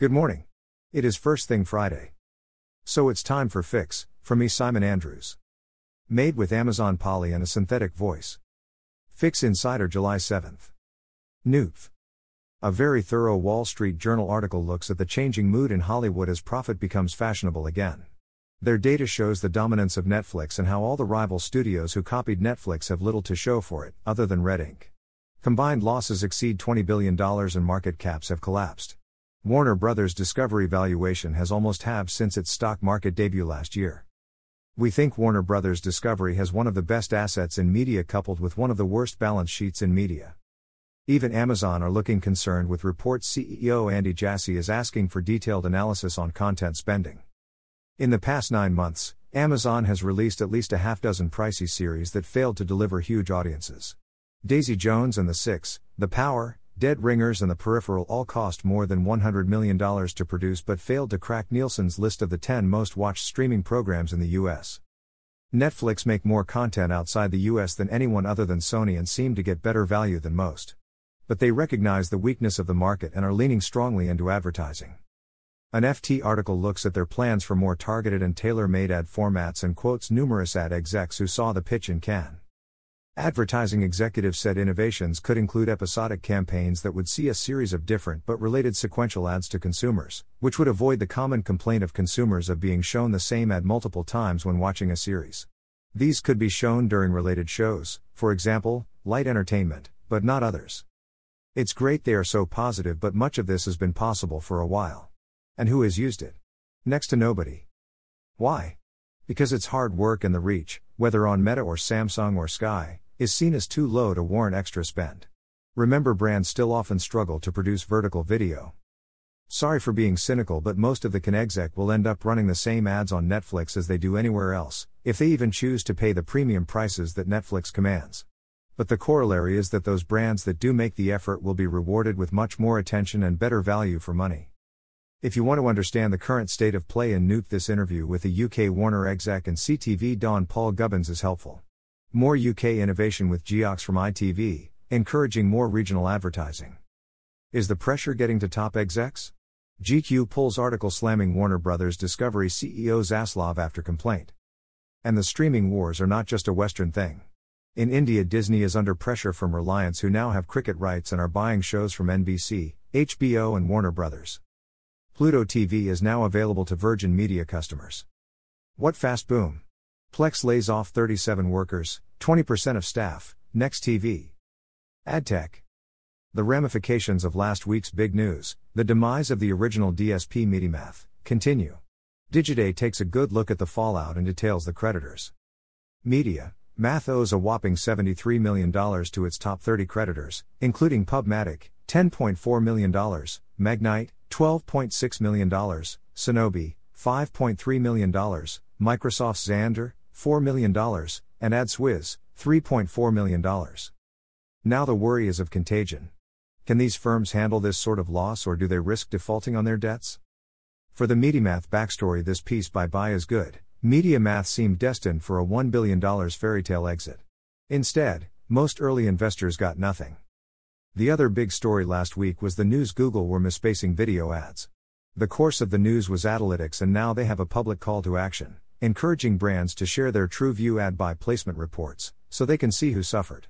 Good morning. It is First Thing Friday. So it's time for Fix, from me, Simon Andrews. Made with Amazon Polly and a synthetic voice. Fix Insider, July 7th. Noof. A very thorough Wall Street Journal article looks at the changing mood in Hollywood as profit becomes fashionable again. Their data shows the dominance of Netflix and how all the rival studios who copied Netflix have little to show for it, other than red ink. Combined losses exceed $20 billion and market caps have collapsed. Warner Brothers' Discovery valuation has almost halved since its stock market debut last year. We think Warner Brothers Discovery has one of the best assets in media coupled with one of the worst balance sheets in media. Even Amazon are looking concerned with reports CEO Andy Jassy is asking for detailed analysis on content spending. In the past 9 months, Amazon has released at least a half dozen pricey series that failed to deliver huge audiences. Daisy Jones and the Six, The Power, Dead Ringers and The Peripheral all cost more than $100 million to produce but failed to crack Nielsen's list of the 10 most watched streaming programs in the US. Netflix make more content outside the US than anyone other than Sony and seem to get better value than most. But they recognize the weakness of the market and are leaning strongly into advertising. An FT article looks at their plans for more targeted and tailor made ad formats and quotes numerous ad execs who saw the pitch in Cannes. Advertising executives said innovations could include episodic campaigns that would see a series of different but related sequential ads to consumers, which would avoid the common complaint of consumers of being shown the same ad multiple times when watching a series. These could be shown during related shows, for example, light entertainment, but not others. It's great they are so positive, but much of this has been possible for a while. And who has used it? Next to nobody. Why? Because it's hard work and the reach, whether on Meta or Samsung or Sky, is seen as too low to warrant extra spend. Remember, brands still often struggle to produce vertical video. Sorry for being cynical, but most of the Conexec will end up running the same ads on Netflix as they do anywhere else, if they even choose to pay the premium prices that Netflix commands. But the corollary is that those brands that do make the effort will be rewarded with much more attention and better value for money. If you want to understand the current state of play in Nuke, this interview with the UK Warner exec and CTV Don Paul Gubbins is helpful. More UK innovation with Geox from ITV, encouraging more regional advertising. Is the pressure getting to top execs? GQ pulls article slamming Warner Brothers Discovery CEO Zaslav after complaint. And the streaming wars are not just a Western thing. In India, Disney is under pressure from Reliance, who now have cricket rights and are buying shows from NBC, HBO, and Warner Brothers. Pluto TV is now available to Virgin Media customers. What fast boom! Plex lays off 37 workers, 20% of staff, Next TV. AdTech. The ramifications of last week's big news, the demise of the original DSP MediaMath, continue. Digiday takes a good look at the fallout and details the creditors. Media, Math owes a whopping $73 million to its top 30 creditors, including Pubmatic, $10.4 million, Magnite, $12.6 million, Sonobi, $5.3 million, Microsoft's Xandr, $4 million, and AdSwiz, $3.4 million. Now the worry is of contagion. Can these firms handle this sort of loss or do they risk defaulting on their debts? For the MediaMath backstory, this piece by Buy is good. MediaMath seemed destined for a $1 billion fairy tale exit. Instead, most early investors got nothing. The other big story last week was the news Google were misspacing video ads. The course of the news was Adalytics, and now they have a public call to action encouraging brands to share their TrueView ad buy placement reports, so they can see who suffered.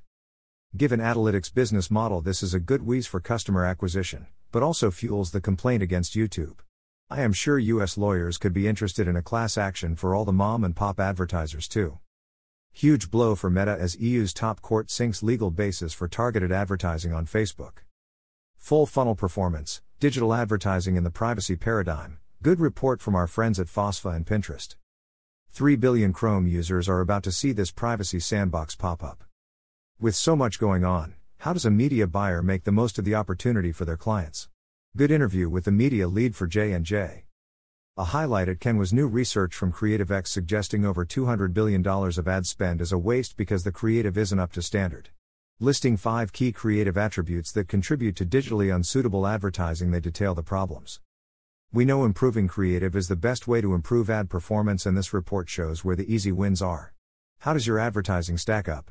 Given Adalytics' business model, this is a good wheeze for customer acquisition, but also fuels the complaint against YouTube. I am sure US lawyers could be interested in a class action for all the mom and pop advertisers too. Huge blow for Meta as EU's top court sinks legal basis for targeted advertising on Facebook. Full funnel performance, digital advertising in the privacy paradigm, good report from our friends at Fospha and Pinterest. 3 billion Chrome users are about to see this privacy sandbox pop up. With so much going on, how does a media buyer make the most of the opportunity for their clients? Good interview with the media lead for J&J. A highlight at Cannes was new research from CreativeX suggesting over $200 billion of ad spend is a waste because the creative isn't up to standard. Listing five key creative attributes that contribute to digitally unsuitable advertising, they detail the problems. We know improving creative is the best way to improve ad performance, and this report shows where the easy wins are. How does your advertising stack up?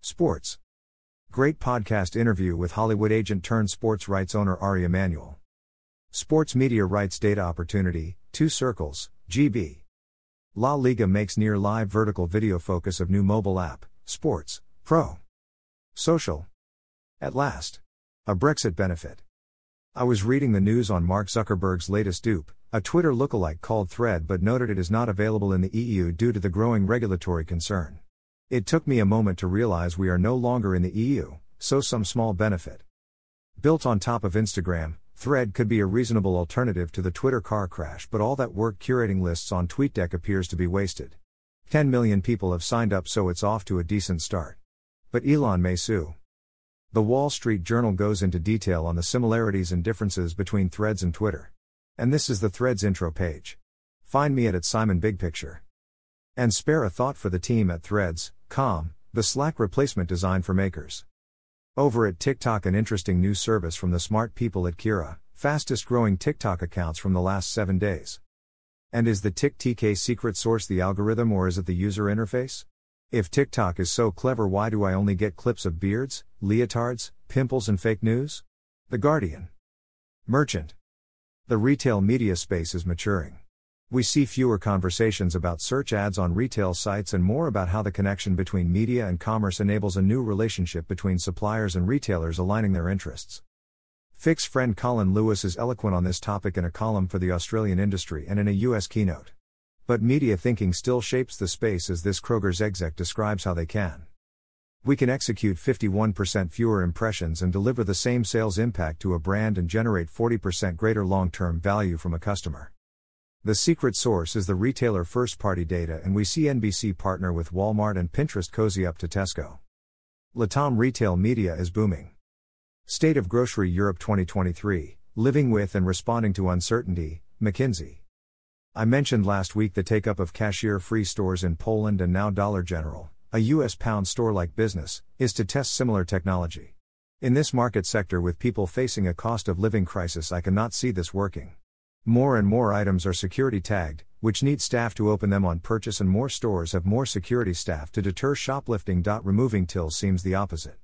Sports. Great podcast interview with Hollywood agent turned sports rights owner Ari Emanuel. Sports Media Rights Data Opportunity, 2 Circles, GB. La Liga makes near live vertical video focus of new mobile app, Sports, Pro. Social. At last. A Brexit benefit. I was reading the news on Mark Zuckerberg's latest dupe, a Twitter lookalike called Thread, but noted it is not available in the EU due to the growing regulatory concern. It took me a moment to realize we are no longer in the EU, so some small benefit. Built on top of Instagram, Thread could be a reasonable alternative to the Twitter car crash, but all that work curating lists on TweetDeck appears to be wasted. 10 million people have signed up, so it's off to a decent start. But Elon may sue. The Wall Street Journal goes into detail on the similarities and differences between Threads and Twitter. And this is the Threads intro page. Find me at, at Simon Big Picture. And spare a thought for the team at Threads, com, the Slack replacement design for makers. Over at TikTok, an interesting new service from the smart people at Kira, fastest growing TikTok accounts from the last seven days. And is the TikTok secret source the algorithm or is it the user interface? If TikTok is so clever, why do I only get clips of beards, leotards, pimples, and fake news? The Guardian. Merchant. The retail media space is maturing. We see fewer conversations about search ads on retail sites and more about how the connection between media and commerce enables a new relationship between suppliers and retailers aligning their interests. Fix friend Colin Lewis is eloquent on this topic in a column for the Australian industry and in a US keynote. But media thinking still shapes the space as this Kroger's exec describes how they can. We can execute 51% fewer impressions and deliver the same sales impact to a brand and generate 40% greater long term value from a customer. The secret source is the retailer first party data, and we see NBC partner with Walmart and Pinterest cozy up to Tesco. Latam retail media is booming. State of Grocery Europe 2023 Living with and Responding to Uncertainty, McKinsey. I mentioned last week the take up of cashier free stores in Poland and now Dollar General, a US pound store like business, is to test similar technology. In this market sector with people facing a cost of living crisis, I cannot see this working. More and more items are security tagged, which need staff to open them on purchase, and more stores have more security staff to deter shoplifting. Removing till seems the opposite.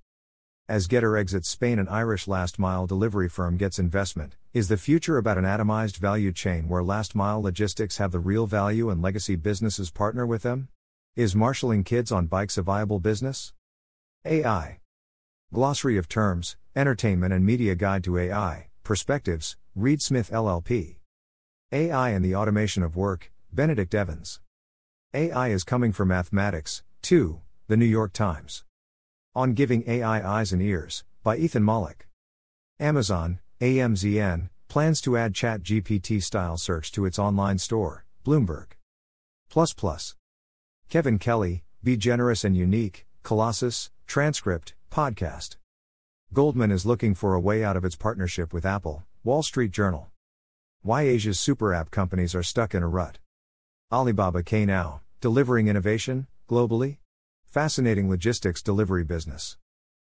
As Getir exits Spain, an Irish last mile delivery firm gets investment. Is the future about an atomized value chain where last mile logistics have the real value and legacy businesses partner with them? Is marshalling kids on bikes a viable business? AI. Glossary of Terms, Entertainment and Media Guide to AI, Perspectives, Reed Smith LLP. AI and the Automation of Work, Benedict Evans. AI is coming for mathematics, too, The New York Times. On Giving AI Eyes and Ears, by Ethan Mollick. Amazon, AMZN, plans to add ChatGPT style search to its online store, Bloomberg. Plus plus. Kevin Kelly, Be Generous and Unique, Colossus, Transcript, Podcast. Goldman is looking for a way out of its partnership with Apple, Wall Street Journal. Why Asia's super app companies are stuck in a rut. Alibaba K Now, delivering innovation, globally? Fascinating logistics delivery business.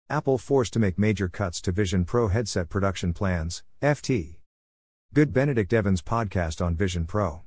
Apple forced to make major cuts to Vision Pro headset production plans, FT. Good Benedict Evans podcast on Vision Pro.